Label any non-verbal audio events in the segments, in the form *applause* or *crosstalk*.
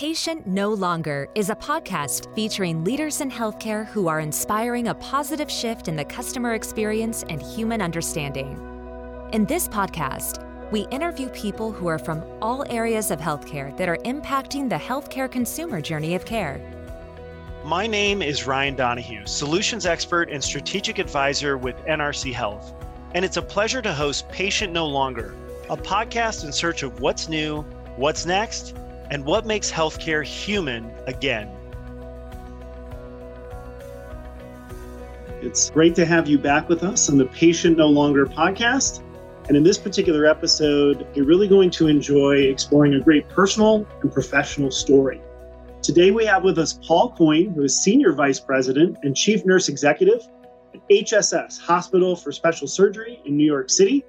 Patient No Longer is a podcast featuring leaders in healthcare who are inspiring a positive shift in the customer experience and human understanding. In this podcast, we interview people who are from all areas of healthcare that are impacting the healthcare consumer journey of care. My name is Ryan Donahue, solutions expert and strategic advisor with NRC Health, and it's a pleasure to host Patient No Longer, a podcast in search of what's new, what's next, and what makes healthcare human again. It's great to have you back with us on the Patient No Longer podcast. And in this particular episode, you're really going to enjoy exploring a great personal and professional story. Today, we have with us Paul Coyne, who is Senior Vice President and Chief Nurse Executive at HSS Hospital for Special Surgery in New York City.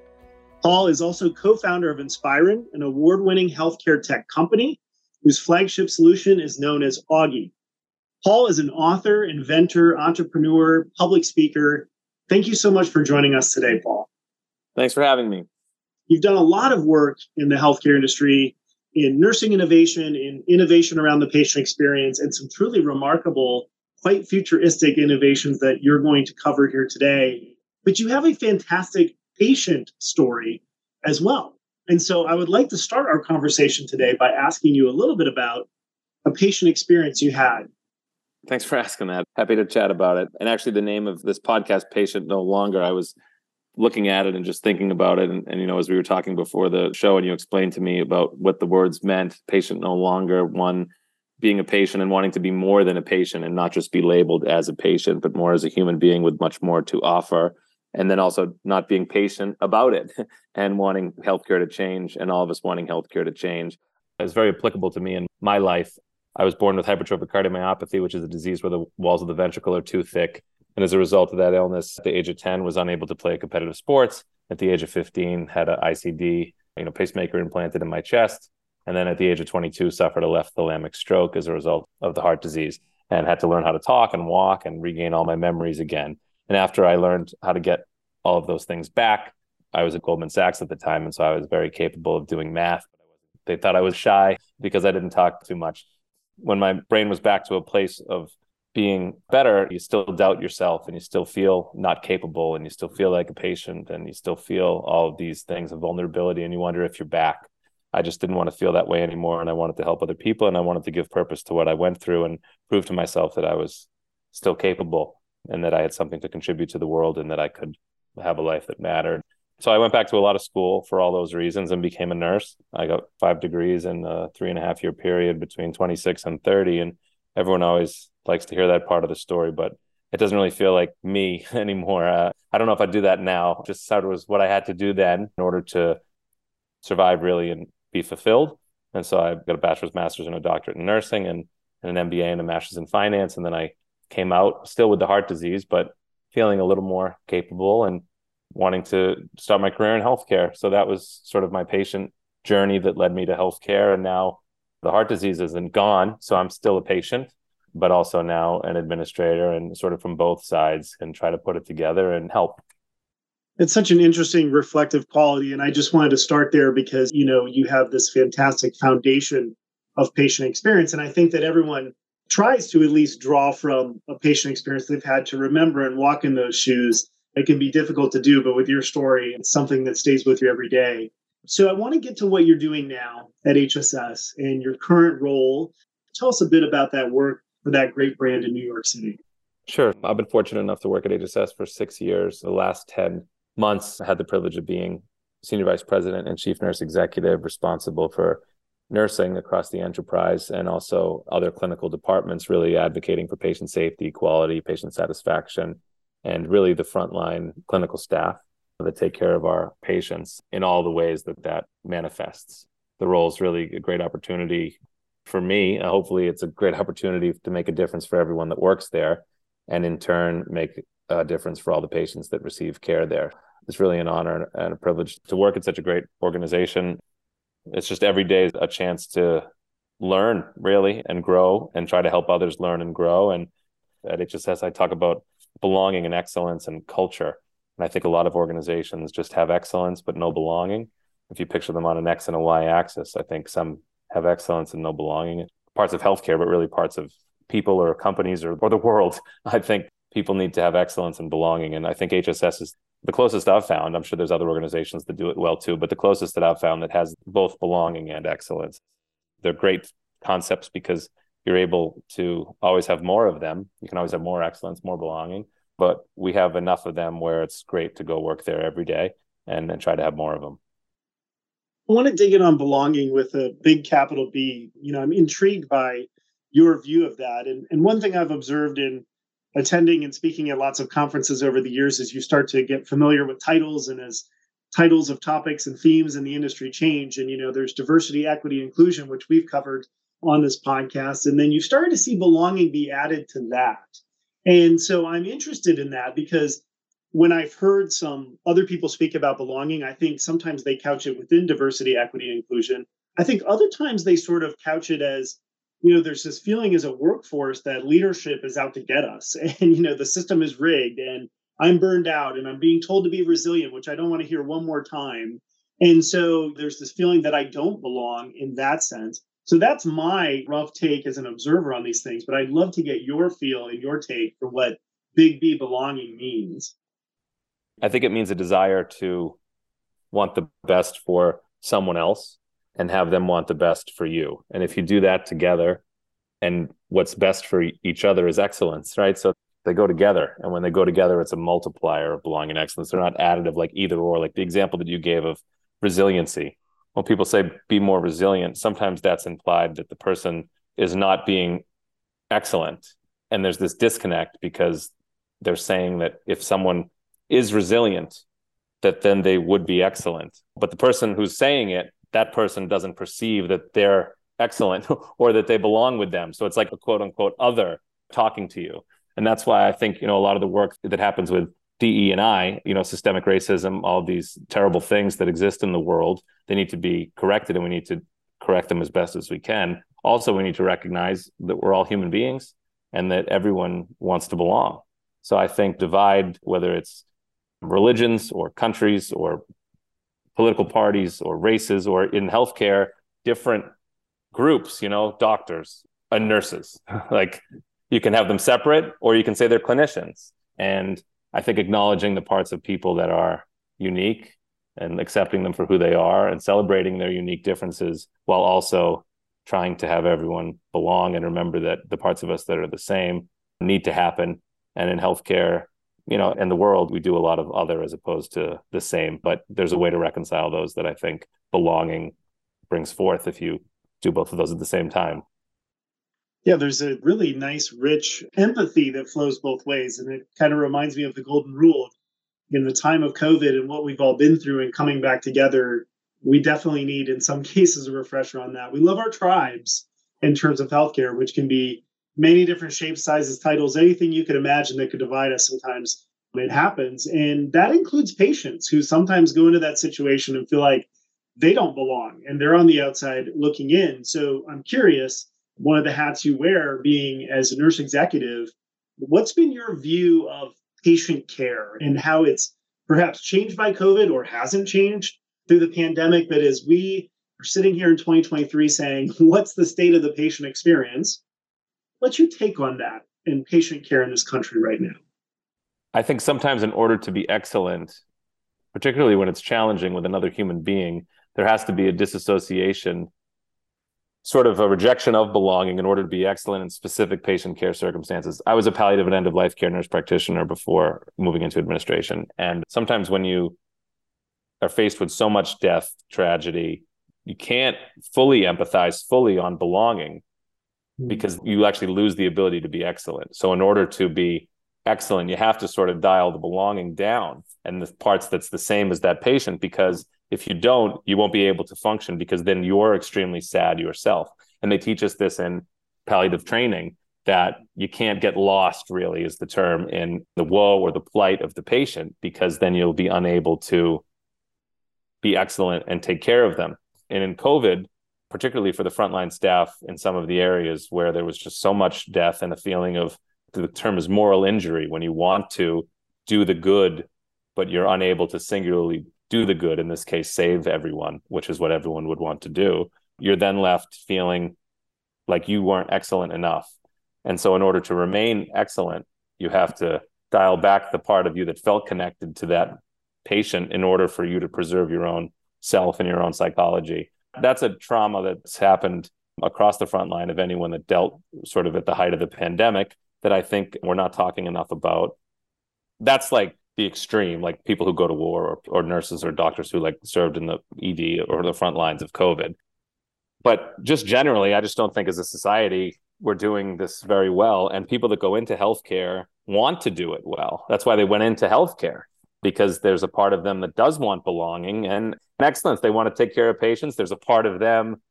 Paul is also co founder of Inspiren, an award winning healthcare tech company whose flagship solution is known as Augie. Paul is an author, inventor, entrepreneur, public speaker. Thank you so much for joining us today, Paul. Thanks for having me. You've done a lot of work in the healthcare industry, in nursing innovation, in innovation around the patient experience, and some truly remarkable, quite futuristic innovations that you're going to cover here today. But you have a fantastic patient story as well. And so I would like to start our conversation today by asking you a little bit about a patient experience you had. Thanks for asking that. Happy to chat about it. And actually, the name of this podcast, Patient No Longer, I was looking at it and just thinking about it. And, and, you know, as we were talking before the show, and you explained to me about what the words meant patient no longer, one being a patient and wanting to be more than a patient and not just be labeled as a patient, but more as a human being with much more to offer. And then also not being patient about it *laughs* and wanting healthcare to change, and all of us wanting healthcare to change. is very applicable to me in my life. I was born with hypertrophic cardiomyopathy, which is a disease where the walls of the ventricle are too thick and as a result of that illness, at the age of 10, was unable to play competitive sports. At the age of 15, had an ICD, you know, pacemaker implanted in my chest. And then at the age of 22, suffered a left thalamic stroke as a result of the heart disease and had to learn how to talk and walk and regain all my memories again. And after I learned how to get all of those things back, I was at Goldman Sachs at the time. And so I was very capable of doing math. They thought I was shy because I didn't talk too much. When my brain was back to a place of being better, you still doubt yourself and you still feel not capable and you still feel like a patient and you still feel all of these things of vulnerability and you wonder if you're back. I just didn't want to feel that way anymore and I wanted to help other people and I wanted to give purpose to what I went through and prove to myself that I was still capable and that I had something to contribute to the world and that I could have a life that mattered. So I went back to a lot of school for all those reasons and became a nurse. I got five degrees in a three and a half year period between 26 and 30 and everyone always likes to hear that part of the story, but it doesn't really feel like me *laughs* anymore. Uh, I don't know if I do that now. Just sort of was what I had to do then in order to survive really and be fulfilled. And so I got a bachelor's, master's, and a doctorate in nursing, and, and an MBA and a master's in finance. And then I came out still with the heart disease, but feeling a little more capable and wanting to start my career in healthcare. So that was sort of my patient journey that led me to healthcare. And now the heart disease isn't gone, so I'm still a patient, but also now an administrator, and sort of from both sides and try to put it together and help. It's such an interesting reflective quality, and I just wanted to start there because you know you have this fantastic foundation of patient experience, and I think that everyone tries to at least draw from a patient experience they've had to remember and walk in those shoes. It can be difficult to do, but with your story, it's something that stays with you every day. So I want to get to what you're doing now at HSS and your current role. Tell us a bit about that work for that great brand in New York City. Sure. I've been fortunate enough to work at HSS for six years. The last 10 months, I had the privilege of being Senior Vice President and Chief Nurse Executive responsible for nursing across the enterprise and also other clinical departments, really advocating for patient safety, quality, patient satisfaction, and really the frontline clinical staff that take care of our patients in all the ways that that manifests. The role is really a great opportunity for me. Hopefully, it's a great *laughs* opportunity to make a difference for everyone that works there, and in turn, make a difference for all the patients that receive care there. It's really an honor and a privilege to work at such a great organization. It's just every day is a chance to learn really and grow and try to help others learn and grow. And at HSS, I talk about belonging and excellence and culture and I think a lot of organizations just have excellence but no belonging. If you picture them on an X and a Y axis, I think some have excellence and no belonging. parts of healthcare, but really parts of people or companies or, or the world. *laughs* I think people need to have excellence and belonging. And I think HSS is the closest I've found. I'm sure there's other organizations that do it well too, but the closest that I've found that has both belonging and excellence. They're great concepts because you're able to always have more of them. You can always have more excellence, more belonging, but we have enough of them where it's great to go work there every day and then try to have more of them. I want to dig in on belonging with a big capital B. You know, I'm intrigued by your view of that. And, and one thing I've observed in attending and speaking at lots of conferences over the years as you start to get familiar with titles and as titles of topics and themes in the industry change. And, you know, there's diversity, equity, inclusion, which we've covered on this podcast. And then you started to see belonging be added to that. And so I'm interested in that because when I've heard some other people speak about belonging, I think sometimes they couch it within diversity, equity, inclusion. I think other times they sort of couch it as, you know, there's this feeling as a workforce that leadership is out to get us *laughs* and, you know, the system is rigged and I'm burned out and I'm being told to be resilient, which I don't want to hear one more time. And so there's this feeling that I don't belong in that sense. So that's my rough take as an observer on these things. But I'd love to get your feel and your take for what big B belonging means. I think it means a desire to want the best for someone else and have them want the best for you. And if you do that together, and what's best for each other is excellence, right? So they go together. And when they go together, it's a multiplier of belonging and excellence. They're not additive like either or, like the example that you gave of resiliency. When people say be more resilient, sometimes that's implied that the person is not being excellent. And there's this disconnect because they're saying that if someone is resilient, that then they would be excellent. But the person who's saying it, that person doesn't perceive that they're excellent *laughs* or that they belong with them. So it's like a quote unquote other talking to you. And that's why I think, you know, a lot of the work that happens with DE and I, you know, systemic racism, all these terrible things that exist in the world, they need to be corrected and we need to correct them as best as we can. Also, we need to recognize that we're all human beings and that everyone wants to belong. So I think divide, whether it's religions or countries or political parties or races or in healthcare, different groups, you know, doctors and nurses. *laughs* like you can have them separate or you can say they're clinicians. And I think acknowledging the parts of people that are unique and accepting them for who they are and celebrating their unique differences while also trying to have everyone belong and remember that the parts of us that are the same need to happen. And in healthcare, you know, in the world, we do a lot of other as opposed to the same. But there's a way to reconcile those that I think belonging brings forth if you do both of those at the same time. Yeah, there's a really nice, rich empathy that flows both ways. And it kind of reminds me of the golden rule. In the time of COVID and what we've all been through and coming back together, we definitely need, in some *laughs* cases, a refresher on that. We love our tribes in terms of healthcare, which can be many different shapes, sizes, titles, anything you could imagine that could divide us sometimes it happens. And that includes patients who sometimes go into that situation and feel like they don't belong and they're on the outside looking in. So I'm curious, one of the hats you wear being as a nurse executive, what's been your view of patient care and how it's perhaps changed by COVID or hasn't changed through the pandemic? But as we are sitting here in 2023 saying, *laughs* what's the state of the patient experience? What's your take on that in patient care in this country right now? I think sometimes, in order to be excellent, particularly when it's challenging with another human being, there has to be a disassociation, sort of a rejection of belonging in order to be excellent in specific patient care circumstances. I was a palliative and end of life care nurse practitioner before moving into administration. And sometimes when you are faced with so much death, tragedy, you can't fully empathize fully on belonging. Mm. because you actually lose the ability to be excellent. So in order to be excellent, you have to sort of dial the belonging down and the parts that's the same as that patient because if you don't, you won't be able to function because then you're extremely sad yourself. And they teach us this in palliative training that you can't get lost really is the term in the woe or the plight of the patient because then you'll be unable to be excellent and take care of them. And in COVID, particularly for the frontline staff in some of the areas where there was just so much death and a feeling of the term is moral injury when you want to do the good but you're unable to singularly do the good in this case save everyone which is what everyone would want to do you're then left feeling like you weren't excellent enough. And so, in order to remain excellent, you have to dial back the part of you that felt connected to that patient in order for you to preserve your own self and your own psychology. That's a trauma that's happened across the front line of anyone that dealt sort of at the height of the pandemic that I think we're not talking enough about. That's like the extreme, like people who go to war or, or nurses or doctors who like served in the ED or the front lines of COVID. But just generally, I just don't think as a society we're doing this very well. And people that go into healthcare want to do it well. That's why they went into healthcare because there's a part of them that does want belonging and excellence. They want to take care of patients. There's a part of them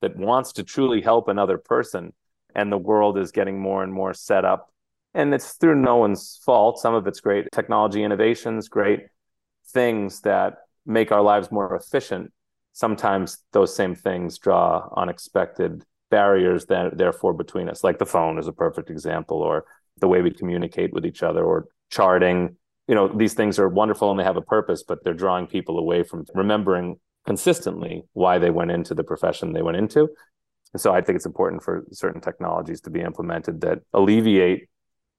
that wants to truly help another person. And the world is getting more and more set up. And it's through no one's fault. Some of it's great technology innovations, great things that make our lives more efficient. Sometimes those same things draw unexpected barriers that therefore between us like the phone is a perfect example or the way we communicate with each other or charting you know these things are wonderful and they have a purpose but they're drawing people away from remembering consistently why they went into the profession they went into and so i think it's important for certain technologies to be implemented that alleviate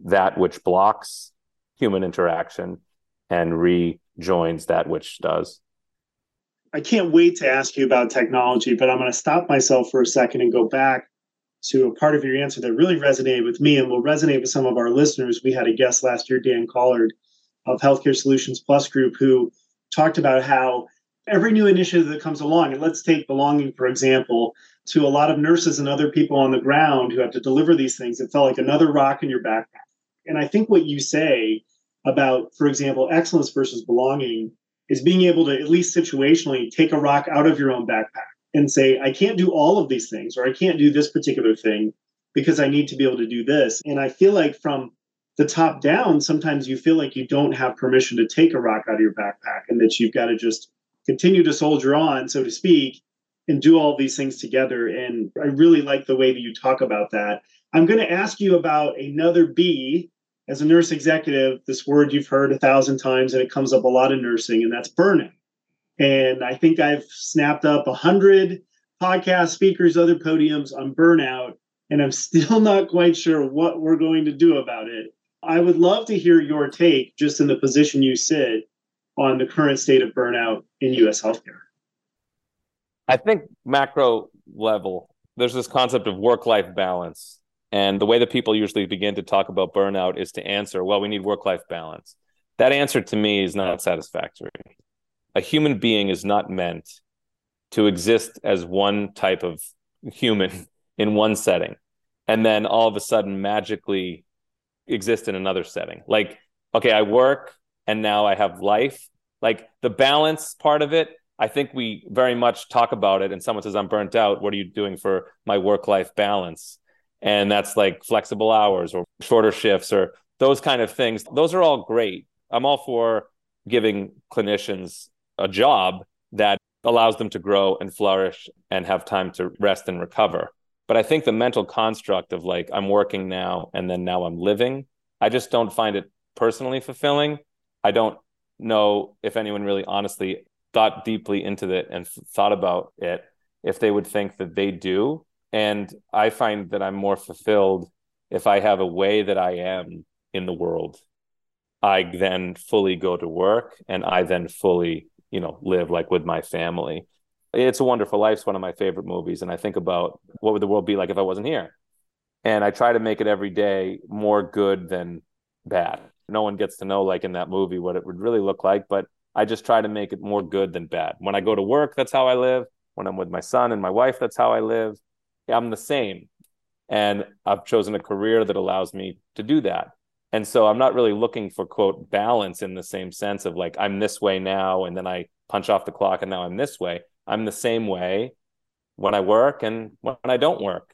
that which blocks human interaction and rejoins that which does I can't wait to ask you about technology, but I'm going to stop myself for a second and go back to a part of your answer that really resonated with me and will resonate with some of our listeners. We had a guest last year, Dan Collard of Healthcare Solutions Plus Group, who talked about how every new initiative that comes along, and let's take belonging, for example, to a lot of nurses and other people on the ground who have to deliver these things, it felt like another rock in your backpack. And I think what you say about, for example, excellence versus belonging is being able to, at least situationally, take a rock out of your own backpack and say, I can't do all of these things, or I can't do this particular thing because I need to be able to do this. And I feel like from the top down, sometimes you feel like you don't have permission to take a rock out of your backpack and that you've got to just continue to soldier on, so to speak, and do all these things together. And I really like the way that you talk about that. I'm going to ask you about another B as a nurse executive, this word you've heard a thousand times and it comes up a lot in nursing, and that's burnout. And I think I've snapped up a hundred podcast speakers, other podiums on burnout, and I'm *laughs* still not quite sure what we're going to do about it. I would love to hear your take, just in the position you sit, on the current state of burnout in US healthcare. I think macro level, there's this concept of work life balance and the way that people usually begin to talk about burnout is to answer, well, we need work life balance. That answer to me is not satisfactory. A human being is not meant to exist as one type of human *laughs* in one setting and then all of a sudden magically exist in another setting. Like, okay, I work and now I have life. Like the balance part of it, I think we very much talk about it. And someone says, I'm burnt out. What are you doing for my work life balance? and that's like flexible hours or shorter shifts or those kind of things. Those are all great. I'm all for giving clinicians a job that allows them to grow and flourish and have time to rest and recover. But I think the mental construct of like, I'm working now and then now I'm living, I just don't find it personally fulfilling. I don't know if anyone really honestly thought deeply into it and thought about it, if they would think that they do. And I find that I'm more fulfilled if I have a way that I am in the world. I then fully go to work and I then fully, you know, live like with my family. It's a Wonderful Life is one of my favorite movies. And I think about what would the world be like if I wasn't here? And I try to make it every day more good than bad. No one gets to know, like in that movie, what it would really look like, but I just try to make it more good than bad. When I go to work, that's how I live. When I'm with my son and my wife, that's how I live. I'm the same. And I've chosen a career that allows me to do that. And so I'm not really looking for quote balance in the same sense of like I'm this way now and then I punch off the clock and now I'm this way. I'm the same way when I work and when I don't work.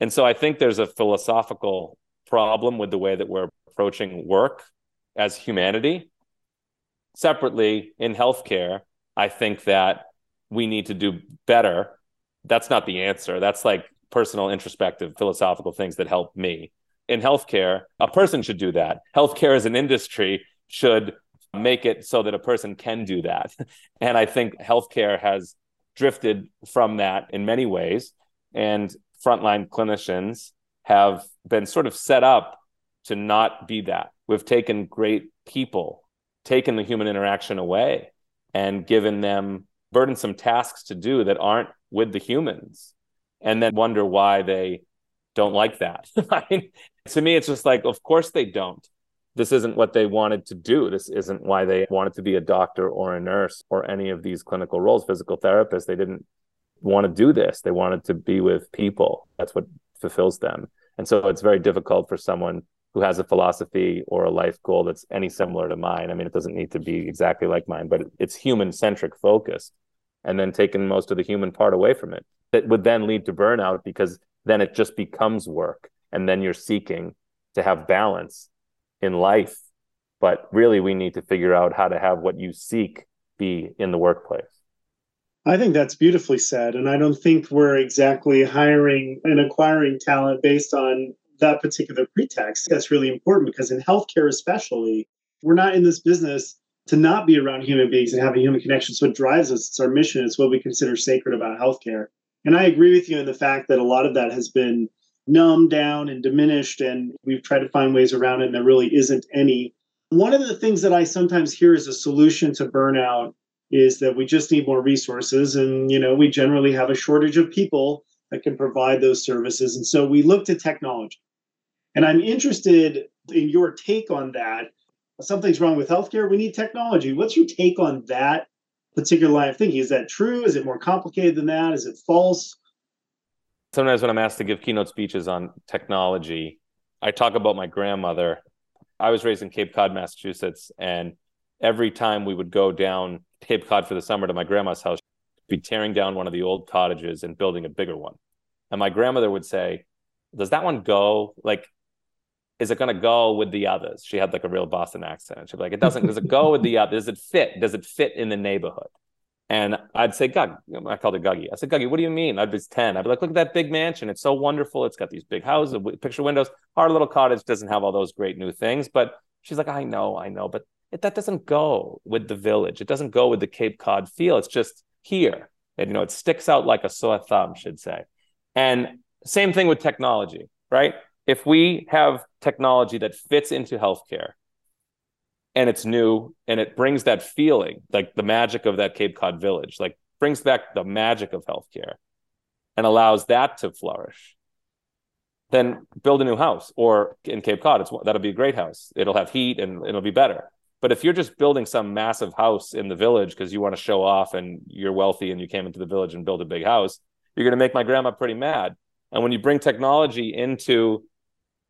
And so I think there's a philosophical problem with the way that we're approaching work as humanity. Separately, in healthcare, I think that we need to do better that's not the answer. That's like personal, introspective, philosophical things that help me. In healthcare, a person should do that. Healthcare as an industry should make it so that a person can do that. *laughs* And I think healthcare has drifted from that in many ways. And frontline clinicians have been sort of set up to not be that. We've taken great people, taken the human interaction away, and given them burdensome tasks to do that aren't with the humans, and then wonder why they don't like that. *laughs* I mean, to me, it's just like, of course they don't. This isn't what they wanted to do. This isn't why they wanted to be a doctor or a nurse or any of these clinical roles, physical therapists. They didn't want to do this. They wanted to be with people. That's what fulfills them. And so it's very difficult for someone who has a philosophy or a life goal that's any similar to mine. I mean, it doesn't need to be exactly like mine, but it's human centric focus and then taking most of the human part away from it. That would then lead to burnout because then it just becomes work. And then you're seeking to have balance in life. But really, we need to figure out how to have what you seek be in the workplace. I think that's beautifully said. And I don't think we're exactly hiring and acquiring talent based on that particular pretext. That's really important because in healthcare, especially, we're not in this business to not be around human beings and have a human connection. So it drives us. It's our mission. It's what we consider sacred about healthcare. And I agree with you in the fact that a lot of that has been numbed down and diminished, and we've tried to find ways around it, and there really isn't any. One of the things that I sometimes hear as a solution to burnout is that we just need more resources, and you know, we generally have a shortage of people that can provide those services, and so we look to technology. And I'm interested in your take on that. Something's wrong with healthcare. We need technology. What's your take on that particular line of thinking? Is that true? Is it more complicated than that? Is it false? Sometimes when I'm asked to give keynote speeches on technology, I talk about my grandmother. I was raised in Cape Cod, Massachusetts, and every time we would go down Cape Cod for the summer to my grandma's house, she'd be tearing down one of the old cottages and building a bigger one. And my grandmother would say, Does that one go? Like, is it going to go with the others? She had like a real Boston accent. She'd be like, it doesn't, does it go with the others? Does it fit? Does it fit in the neighborhood? And I'd say, Gug, I called it Guggy. I said, Guggy, what do you mean? I'd be 10. I'd be like, look at that big mansion. It's so wonderful. It's got these big houses, picture windows. Our little cottage doesn't have all those great new things. But she's like, I know, I know. But it, that doesn't go with the village. It doesn't go with the Cape Cod feel. It's just here. And, you know, it sticks out like a sore thumb, should say. And same thing with technology, right? if we have technology that fits into healthcare and it's new and it brings that feeling like the magic of that cape cod village like brings back the magic of healthcare and allows that to flourish. Then build a new house or in cape cod it's that'll be a great house. It'll have heat and it'll be better. But if you're just building some massive house in the village because you want to show off and you're wealthy and you came into the village and built a big house you're going to make my grandma pretty mad. And when you bring technology into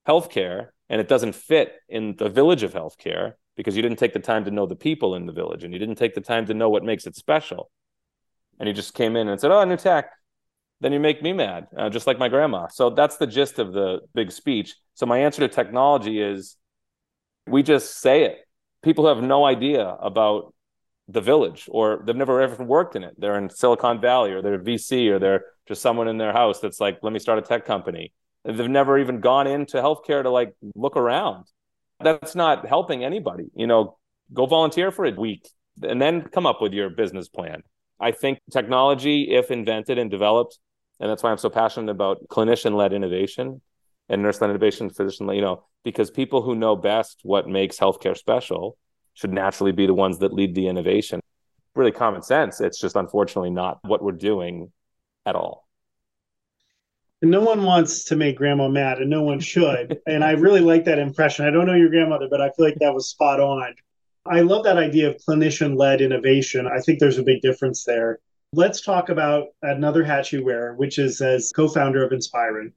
healthcare and it doesn't fit in the village of healthcare because you didn't take the time to know the people in the village and you didn't take the time to know what makes it special. And you just came in and said, "Oh, new tech." Then you make me mad, uh, just like my grandma. So that's the gist of the big speech. So my answer to technology is, we just say it. People have no idea about the village, or they've never ever worked in it. They're in Silicon Valley, or they're VC, or they're just someone in their house that's like, "Let me start a tech company." They've never even gone into healthcare to like look around. That's not helping anybody. You know, go volunteer for a week and then come up with your business plan. I think technology, if invented and developed, and that's why I'm so passionate about clinician led innovation and nurse led innovation, physician led, you know, because people who know best what makes healthcare special should naturally be the ones that lead the innovation. Really common sense. It's just unfortunately not what we're doing at all no one wants to make grandma mad and no one should. And i really like that impression. I don't know your grandmother but i feel like that was spot on. I love that idea of clinician led innovation. I think there's a big difference there. Let's talk about another hat you wear which is as co-founder of inspiren.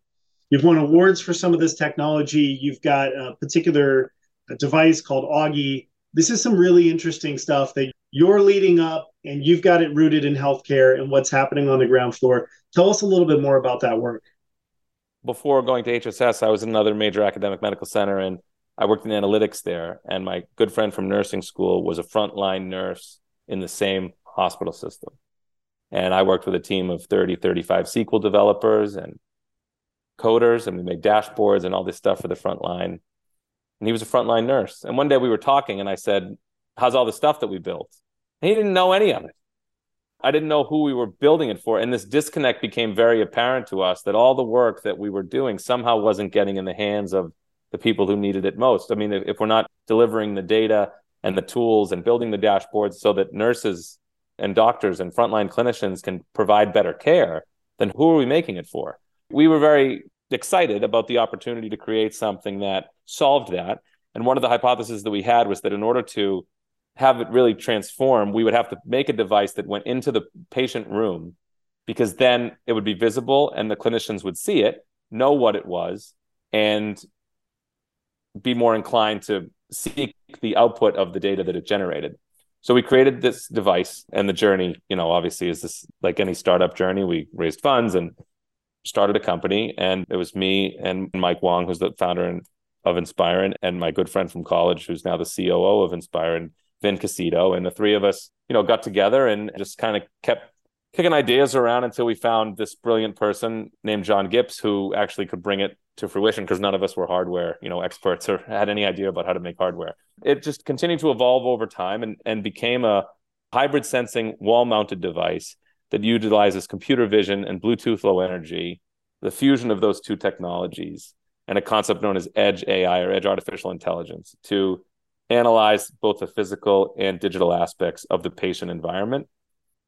You've won awards for some of this technology. You've got a particular device called augie. This is some really interesting stuff that you're leading up and you've got it rooted in healthcare and what's happening on the ground floor. Tell us a little bit more about that work before going to HSS, I was in another major academic medical center and I worked in analytics there. And my good friend from nursing school was a frontline nurse in the same hospital system. And I worked with a team of 30, 35 SQL developers and coders, and we made dashboards and all this stuff for the front line. And he was a frontline nurse. And one day we were talking, and I said, How's all the stuff that we built? And he didn't know any of it. I didn't know who we were building it for. And this disconnect became very apparent to us that all the work that we were doing somehow wasn't getting in the hands of the people who needed it most. I mean, if we're not delivering the data and the tools and building the dashboards so that nurses and doctors and frontline clinicians can provide better care, then who are we making it for? We were very excited about the opportunity to create something that solved that. And one of the hypotheses that we had was that in order to have it really transform, we would have to make a device that went into the patient room because then it would be visible and the clinicians would see it, know what it was, and be more inclined to seek the output of the data that it generated. So we created this device and the journey, you know, obviously is this like any startup journey. We raised funds and started a company and it was me and Mike Wong, who's the founder of Inspiren, and my good friend from college, who's now the COO of Inspiren, Vin Casito. And the three of us, you know, got together and just kind of kept kicking ideas around until we found this brilliant person named John Gibbs who actually could bring it to fruition because none of us were hardware, you know, experts or had any idea about how to make hardware. It just continued to evolve over time and, and became a hybrid sensing wall mounted device that utilizes computer vision and Bluetooth low energy, the fusion of those two technologies, and a concept known as edge AI or edge artificial intelligence to analyze both the physical and digital aspects of the patient environment.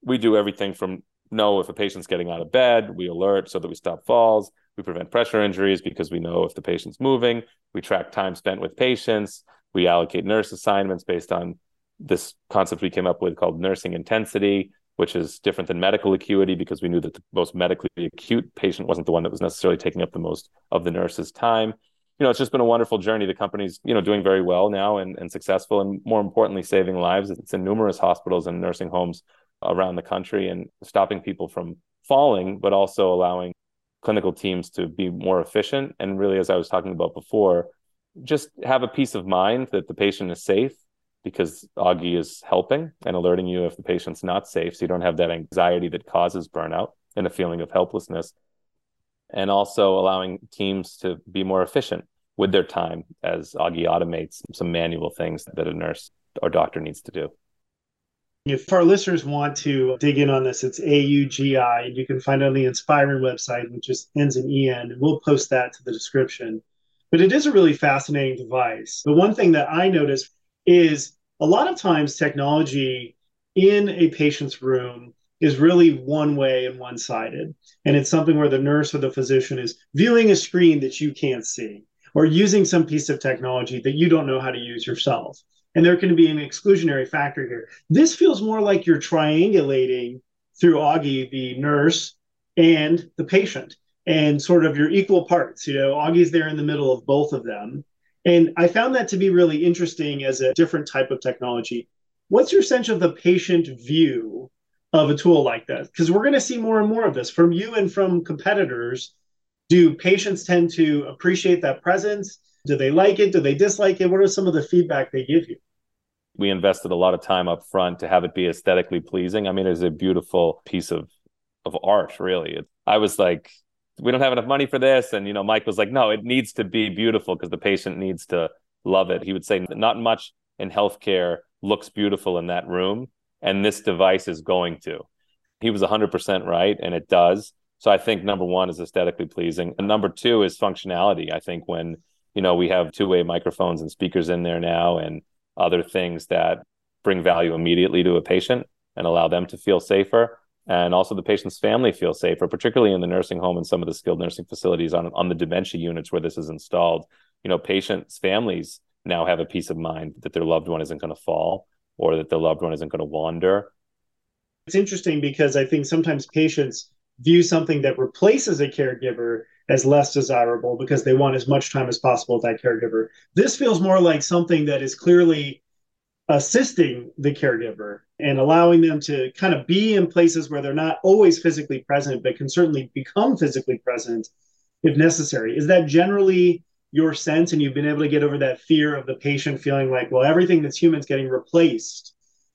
We do everything from know if a patient's getting out of bed, we alert so that we stop falls, we prevent pressure injuries because we know if the patient's moving, we track time spent with patients, we allocate nurse assignments based on this concept we came up with called nursing intensity which is different than medical acuity because we knew that the most medically acute patient wasn't the one that was necessarily taking up the most of the nurse's time. You know, it's just been a wonderful journey. The company's, you know, doing very well now and, and successful and more importantly, saving lives. It's in numerous hospitals and nursing homes around the country and stopping people from falling, but also allowing clinical teams to be more efficient. And really, as I was talking about before, just have a peace of mind that the patient is safe because Augie is helping and alerting you if the patient's not safe. So you don't have that anxiety that causes burnout and a feeling of helplessness. And also allowing teams to be more efficient with their time as Augie automates some manual things that a nurse or doctor needs to do. If our listeners want to dig in on this, it's AUGI. And you can find it on the Inspiren website, which just ends in EN, we'll post that to the description. But it is a really fascinating device. The one thing that I noticed is a lot of times technology in a patient's room is really one way and one sided. And it's something where the nurse or the physician is viewing a screen that you can't see or using some piece of technology that you don't know how to use yourself. And there can be an exclusionary factor here. This feels more like you're triangulating through Augie, the nurse, and the patient, and sort of your equal parts. You know, Augie's there in the middle of both of them. And I found that to be really interesting as a different type of technology. What's your sense of the patient view of a tool like this Because we're going to see more and more of this from you and from competitors. Do patients tend to appreciate that presence? Do they like it? Do they dislike it? What are some of the feedback they give you? We invested a lot of time up front to have it be aesthetically pleasing. I mean, it's a beautiful piece of of art, really. I was like, we don't have enough money for this. And, you know, Mike was like, no, it needs to be beautiful because the patient needs to love it. He would say, not much in healthcare looks beautiful in that room. And this device is going to. He was 100% right. And it does. So I think number one is aesthetically pleasing. And number two is functionality. I think when, you know, we have two way microphones and speakers in there now and other things that bring value immediately to a patient and allow them to feel safer and also the patient's family feel safer, particularly in the nursing home and some of the skilled nursing facilities on, on the dementia units where this is installed. You know, patients' families now have a peace of mind that their loved one isn't going to fall or that the loved one isn't going to wander. It's interesting because I think sometimes patients view something that replaces a caregiver as less desirable because they want as much time as possible with that caregiver. This feels more like something that is clearly assisting the caregiver and allowing them to kind of be in places where they're not always physically present, but can certainly become physically present if necessary. Is that generally your sense? And you've been able to get over that fear of the patient feeling like, well, everything that's human is getting replaced.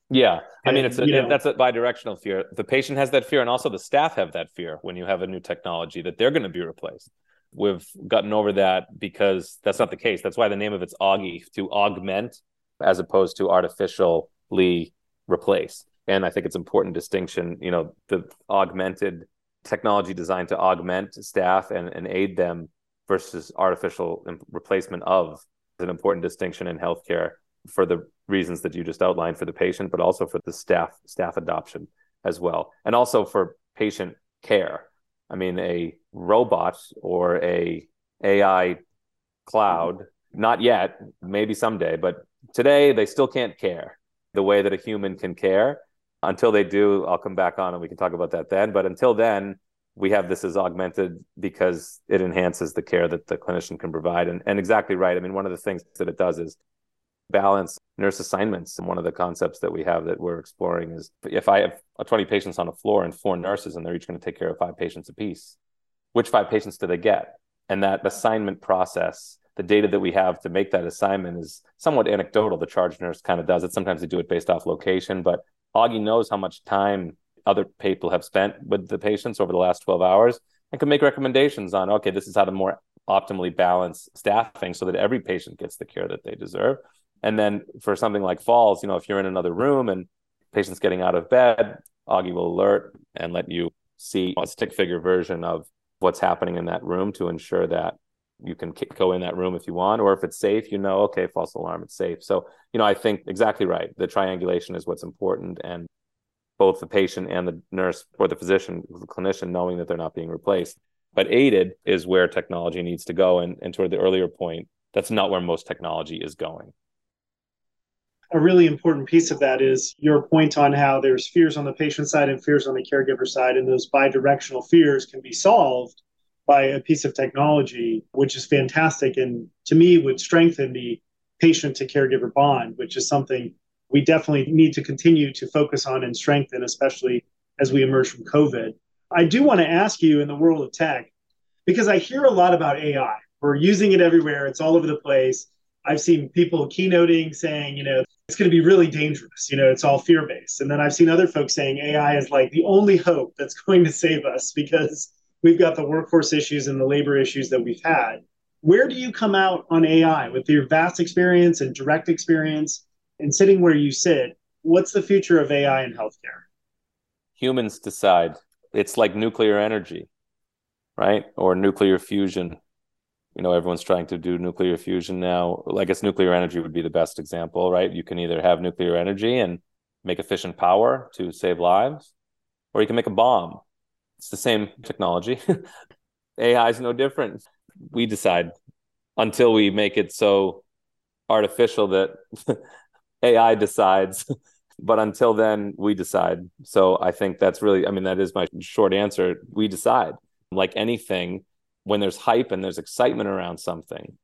Yeah. I mean, it's a, know, that's a bi-directional fear. The patient has that fear, and also the staff have that fear when you have a new technology that they're going to be replaced. We've gotten over that because that's not the case. That's why the name of it's Augie to augment as opposed to artificially replace. And I think it's important distinction, you know, the augmented technology designed to augment staff and, and aid them versus artificial replacement of an important distinction in healthcare for the reasons that you just outlined for the patient, but also for the staff staff adoption as well, and also for patient care. I mean, a robot or a AI cloud, not yet, maybe someday, but today they still can't care the way that a human can care. Until they do, I'll come back on and we can talk about that then. But until then, we have this as augmented because it enhances the care that the clinician can provide. And, and exactly right. I mean, one of the things that it does is balance nurse assignments. And one of the concepts that we have that we're exploring is if I have 20 patients on a floor and four nurses, and they're each going to take care of five patients apiece, which five patients do they get? And that assignment process, the data that we have to make that assignment is somewhat anecdotal. The charge nurse kind of does it. Sometimes they do it based off location, but Augie knows how much time other people have spent with the patients over the last 12 hours and can make recommendations on, okay, this is how to more optimally balance staffing so that every patient gets the care that they deserve. And then for something like falls, you know, if you're in another room and patient's getting out of bed, Augie will alert and let you see a stick figure version of what's happening in that room to ensure that you can go in that room if you want, or if it's safe, you know, okay, false alarm, it's safe. So, you know, I think exactly right. The triangulation is what's important. And both the patient and the nurse or the physician, the clinician, knowing that they're not being replaced. But aided is where technology needs to go. And, and toward the earlier point, that's not where most technology is going a really important piece of that is your point on how there's fears on the patient side and fears on the caregiver side, and those bi-directional fears can be solved by a piece of technology, which is fantastic, and to me would strengthen the patient to caregiver bond, which is something we definitely need to continue to focus on and strengthen, especially as we emerge from COVID. I do want to ask you in the world of tech, because I hear a lot about AI. We're using it everywhere, it's all over the place. I've seen people keynoting saying, you know, it's going to be really dangerous. You know, it's all fear based. And then I've seen other folks saying AI is like the only hope that's *laughs* going to save us because we've got the workforce issues and the labor issues that we've had. Where do you come out on AI with your vast experience and direct experience and sitting where you sit? What's the future of AI in healthcare? Humans decide. It's like nuclear energy, right? Or nuclear fusion you know everyone's trying to do nuclear fusion now i guess nuclear energy would be the best example right you can either have nuclear energy and make efficient power to save lives or you can make a bomb it's the same technology *laughs* ai is no different we decide until we make it so artificial that *laughs* ai decides *laughs* but until then we decide so i think that's really i mean that is my short answer we decide like anything when there's hype and there's excitement around something,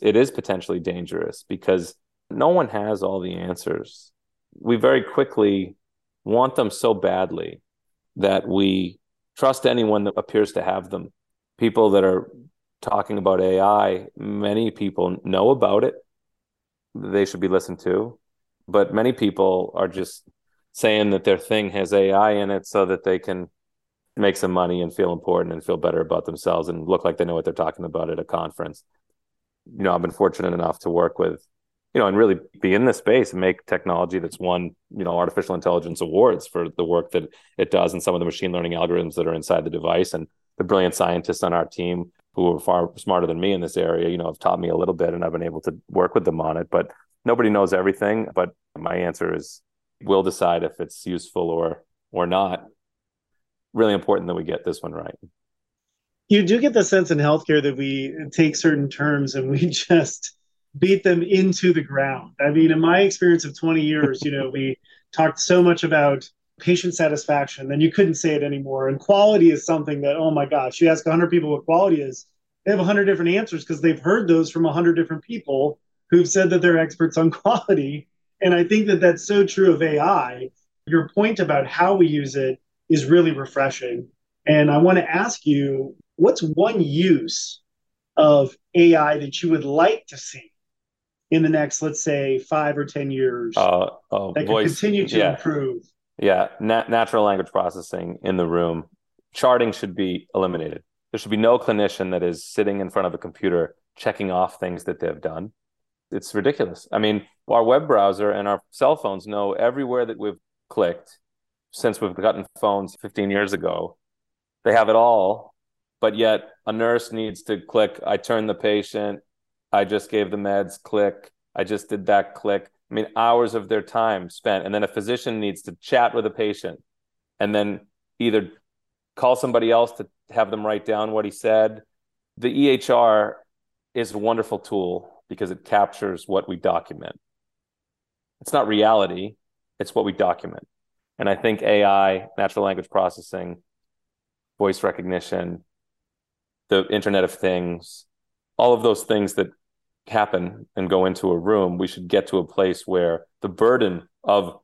it is potentially dangerous because no one has all the answers. We very quickly want them so badly that we trust anyone that appears to have them. People that are talking about AI, many people know about it. They should be listened to. But many people are just saying that their thing has AI in it so that they can make some money and feel important and feel better about themselves and look like they know what they're talking about at a conference. You know, I've been fortunate enough to work with, you know, and really be in this space and make technology that's won, you know, artificial intelligence awards for the work that it does and some of the machine learning algorithms that are inside the device. And the brilliant scientists on our team who are far smarter than me in this area, you know, have taught me a little bit and I've been able to work with them on it. But nobody knows everything. But my answer is we'll decide if it's useful or or not really important that we get this one right. You do get the sense in healthcare that we take certain terms and we *laughs* just beat them into the ground. I mean, in my experience of 20 years, you know, we talked so much about patient satisfaction, then you couldn't say it anymore. And quality is something that, oh my gosh, you ask 100 people what quality is, they have 100 different answers because they've heard those from 100 different people who've said that they're experts on *laughs* quality. And I think that that's so true of AI. Your point about how we use it is really refreshing. And I want to ask you what's one use of AI that you would like to see in the next, let's say, five or 10 years uh, uh, that voice, continue to yeah. improve? Yeah, Na- natural language processing in the room. Charting should be eliminated. There should be no clinician that is sitting in front of a computer checking off things that they've done. It's ridiculous. I mean, our web browser and our cell phones know everywhere that we've clicked since we've gotten phones 15 years ago. They have it all, but yet a nurse needs to click, I turn the patient, I just gave the meds, click, I just did that, click. I mean, hours of their time spent. And then a physician needs to chat with a patient and then either call somebody else to have them write down what he said. The EHR is a wonderful tool because it captures what we document. It's not reality, it's what we document. And I think AI, natural language processing, voice recognition, the Internet of Things, all of those things that happen and go into a room, we should get to a place where the burden of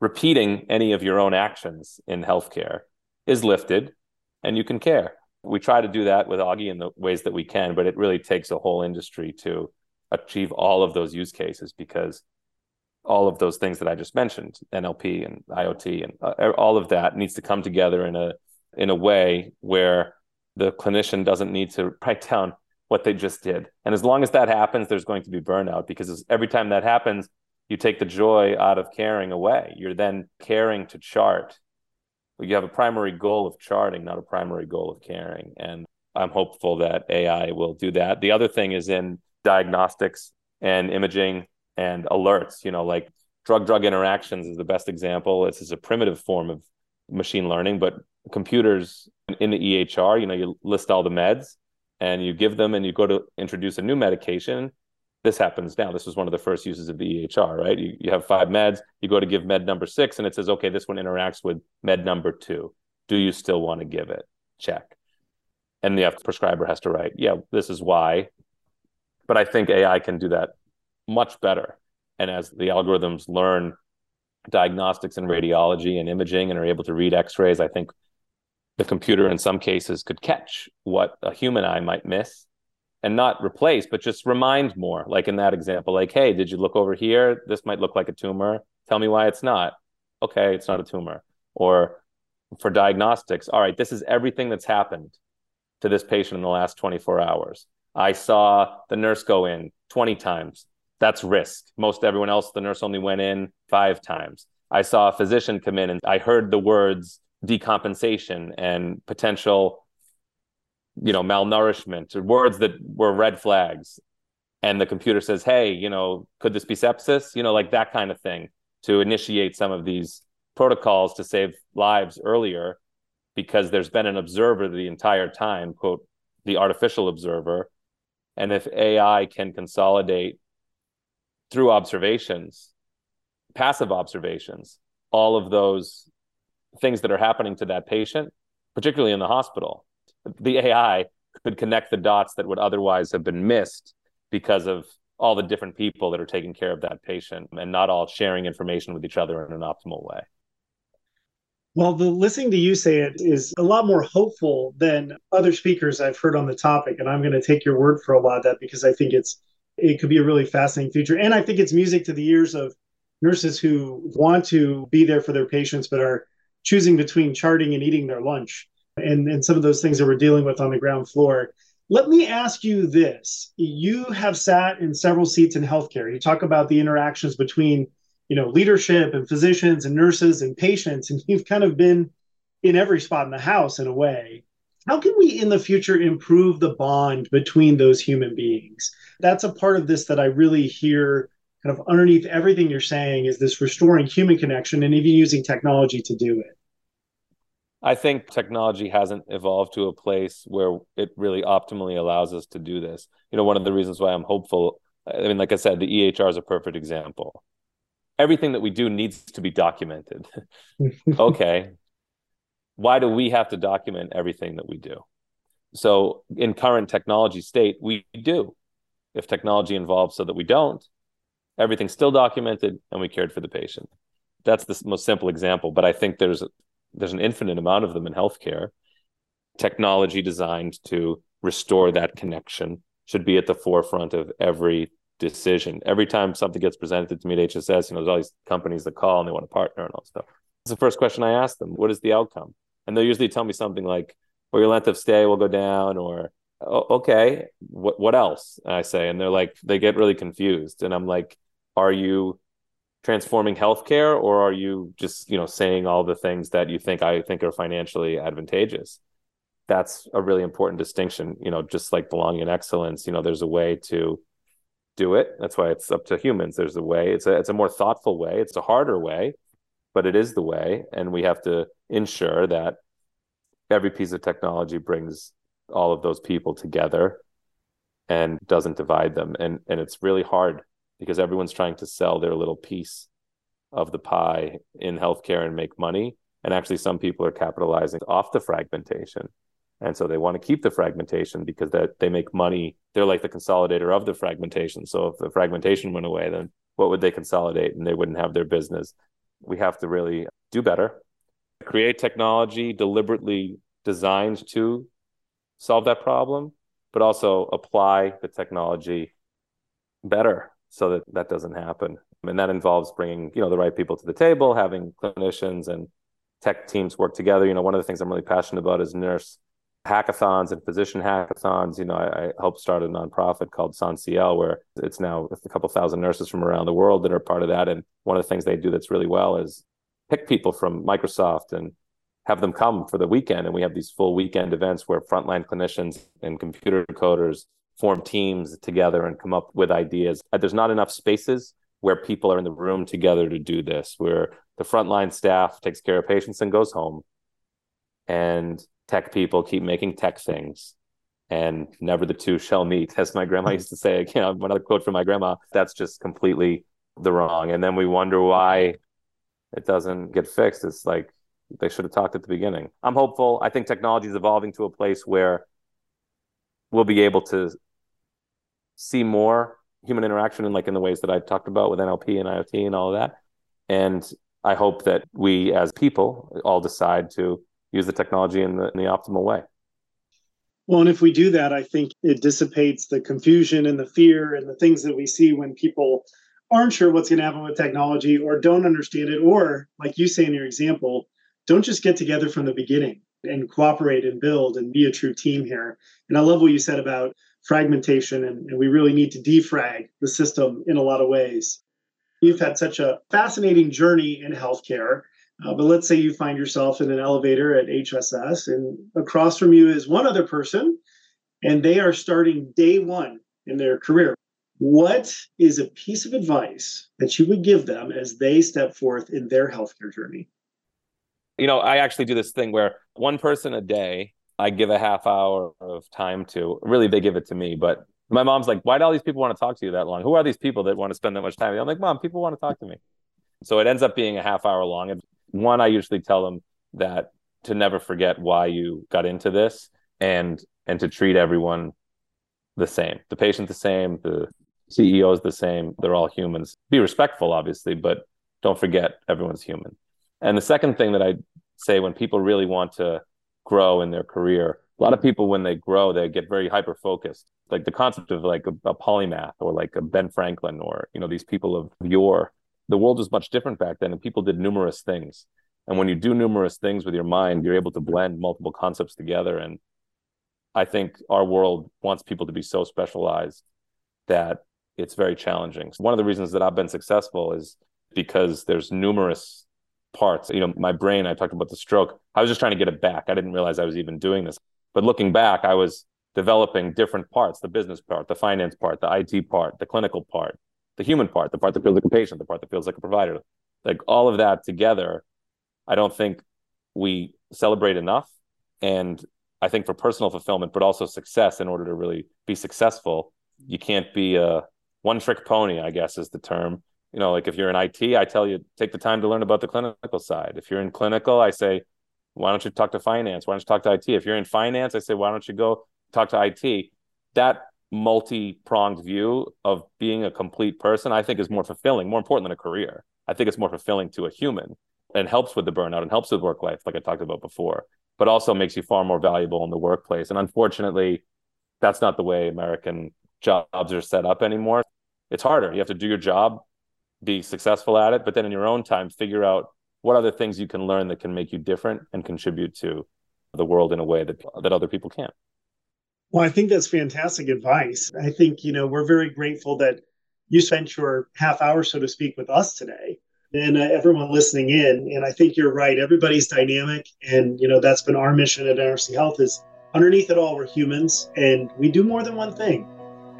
repeating any of your own actions in healthcare is lifted and you can care. We try to do that with AUGi in the ways that we can, but it really takes a whole industry to achieve all of those use cases because all of those things that I just mentioned, NLP and IoT and uh, all of that needs to come together in a in a way where the clinician doesn't need to *laughs* write down what they just did. And as long as that happens, there's going to be burnout because every time that happens, you take the joy out of caring away. You're then caring to chart. You have a primary goal of charting, not a primary goal of caring. And I'm hopeful that AI will do that. The other thing is in diagnostics and imaging and alerts, you know, like drug drug interactions is the best example. This is a primitive form of machine learning, but computers in the EHR, you know, you list all the meds and you give them and you go to introduce a new medication this happens now. This was one of the first uses of the ehr right? You, you have five meds you go to give med number six and it says okay this one interacts with med number two. Do you still want to give it? Check. And the prescriber has to write yeah this is why. But i think ai can do that much better. And as the algorithms learn diagnostics and radiology and imaging and are able to read x-rays i think the computer in some cases could catch what a human eye might miss and not replace but just remind more. Like in that example like hey did you look over here? This might look like a tumor. Tell me why it's not. Okay it's not a tumor. Or for diagnostics all right this is everything that's happened to this patient in the last 24 hours. I saw the nurse go in 20 times. That's risk. Most everyone else the nurse only went in 5 times. I saw a physician come in and i heard the words decompensation and potential you know malnourishment or words that were red flags. And the computer says hey you know could this be sepsis? You know like that kind of thing to initiate some of these protocols to save lives earlier because there's been an observer the entire time quote the artificial observer. And if ai can consolidate through observations passive observations all of those things that are happening to that patient, particularly in the hospital. The AI could connect the dots that would otherwise have been missed because of all the different people that are taking care of that patient and not all sharing information with each other in an optimal way. Well, the listening to you say it is a lot more hopeful than other speakers I've heard on the topic, and I'm going to take your word for a lot of that because I think it's it could be a really fascinating future, and I think it's music to the ears of nurses who want to be there for their patients but are choosing between charting and eating their lunch and, and some of those things that we're dealing with on the ground floor. Let me ask you this. You have sat in several seats in healthcare. You talk about the interactions between, you know, leadership and physicians and nurses and patients, and you've kind of been in every spot in the house in a way. How can we in the future improve the bond between those human beings? That's a part of this that I really hear kind of underneath everything you're saying is this restoring human connection and even using technology to do it. I think technology hasn't evolved to a place where it really optimally allows us to do this. You know, one of the reasons why I'm hopeful, I mean, like I said, the EHR is a perfect example. Everything that we do needs to be documented. *laughs* okay. Why do we have to document everything that we do? So, in current technology state, we do. If technology involves so that we don't, everything's still documented and we cared for the patient. That's the most simple example but i think there's there's an infinite amount of them in healthcare. Technology designed to restore that connection should be at the forefront of every decision. Every time something gets presented to me at hss you know there's all these companies that call and they want to partner and all stuff. It's the first question i ask them what is the outcome? And they'll usually tell me something like well your length of stay will go down or okay what what else? I say and they're like they get really confused. And i'm like are you transforming healthcare or are you just you know saying all the things that you think i think are financially advantageous? That's a really important distinction you know just like belonging and excellence you know there's a way to do it. That's why it's up to humans. There's a way it's a it's a more thoughtful way it's a harder way but it is the way and we have to ensure that every piece of technology brings all of those people together and doesn't divide them and and it's really hard because everyone's trying to sell their little piece of the pie in healthcare and make money. And actually some people are capitalizing off the fragmentation. And so they want to keep the fragmentation because that they make money. They're like the consolidator of the fragmentation. So if the fragmentation went away then what would they consolidate? And they wouldn't have their business. We have to really do better. Create technology deliberately designed to solve that problem but also apply the technology better so that that doesn't happen and that involves bringing you know the right people to the table having clinicians and tech teams work together you know one of the things i'm really passionate about is nurse hackathons and physician hackathons. You know, I, I helped start a nonprofit called SONSIEL, where it's now a couple thousand nurses from around the world that are part of that. And one of the things they do that's really well is pick people from Microsoft and have them come for the weekend. And we have these full weekend events where frontline clinicians and computer coders form teams together and come up with ideas. Uh, there's not enough spaces where people are in the room together to do this, where the frontline staff takes care of patients and goes home. And tech people keep making tech things and never the two shall meet as my grandma used to say. *laughs* You know another quote from my grandma. That's just completely the wrong. And then we wonder why it doesn't get fixed. It's like they should have talked at the beginning. I'm hopeful. I think technology is evolving to a place where we'll be able to see more human interaction in like in the ways that i talked about with nlp and iot and all of that and i hope that we as people all decide to use the technology in the, in the optimal way. Well, and if we do that, I think it dissipates the confusion and the fear and the things that we see when people aren't sure what's going to happen with technology or don't understand it, or like you say in your example, don't just get together from the beginning and cooperate and build and be a true team here. And I love what you said about fragmentation, and, and we really need to defrag the system in a lot of ways. You've had such a fascinating journey in healthcare uh, but let's say you find yourself in an elevator at HSS, and across from you is one other person, and they are starting day one in their career. What is a piece of advice that you would give them as they step forth in their healthcare journey? You know, I actually do this thing where one person a day I give a half hour of time to. Really, they give it to me, but my mom's like, "Why do all these people want to talk to you that long? Who are these people that want to spend that much time?" I'm like, "Mom, people want to talk to me." So it ends up being a half hour long. And one, I usually tell them that to never forget why you got into this and and to treat everyone the same. The patient the same, the CEO is the same. They're all humans. Be respectful, obviously, but don't forget everyone's human. And the second thing that I say when people really want to grow in their career, a lot of mm-hmm. people when they grow, they get very hyper focused. Like the concept of like a, a polymath or like a Ben Franklin or you know these people of yore the world was much different back then and people did numerous things. And when you do numerous things with your mind you're able to blend multiple concepts together. And i think our world wants people to be so specialized that it's very challenging. So one of the reasons that i've been successful is because there's numerous parts. You know my brain i talked about the stroke. I was just trying to get it back. I didn't realize i was even doing this. But looking back i was developing different parts the business part the finance part the it part the clinical part the human part, the part that feels like a patient, the part that feels like a provider, like all of that together, I don't think we celebrate enough. And I think for personal fulfillment, but also success, in order to really be successful, you can't be a one trick pony, I guess is the term. You know, like if you're in IT, I tell you, take the time to learn about the clinical side. If you're in clinical, I say, why don't you talk to finance? Why don't you talk to IT? If you're in finance, I say, why don't you go talk to IT? That multi-pronged view of being a complete person i think is more fulfilling more important than a career i think it's more fulfilling to a human and helps with the burnout and helps with work life like i talked about before but also makes you far more valuable in the workplace and unfortunately that's not the way american jobs are set up anymore it's harder you have to do your job be successful at it but then in your own time figure out what other things you can learn that can make you different and contribute to the world in a way that that other people can't well, I think that's fantastic advice. I think, you know, we're very grateful that you spent your half hour, so to speak, with us today and uh, everyone listening in. And I think you're right. Everybody's dynamic. And, you know, that's been our mission at NRC Health is underneath it all, we're humans and we do more than one thing.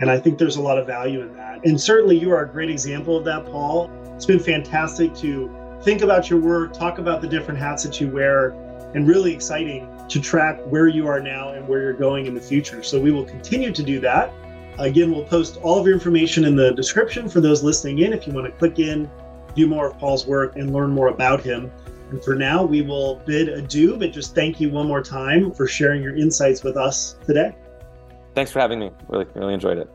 And I think there's a lot of value in that. And certainly you are a great example of that, Paul. It's been fantastic to think about your work, talk about the different hats that you wear, and really exciting to track where you are now and where you're going in the future. So we will continue to do that. Again, we'll post all of your information in the description for those listening in if you want to click in, view more of Paul's work, and learn more about him. And for now, we will bid adieu, but just thank you one more time for sharing your insights with us today. Thanks for having me. Really, really enjoyed it.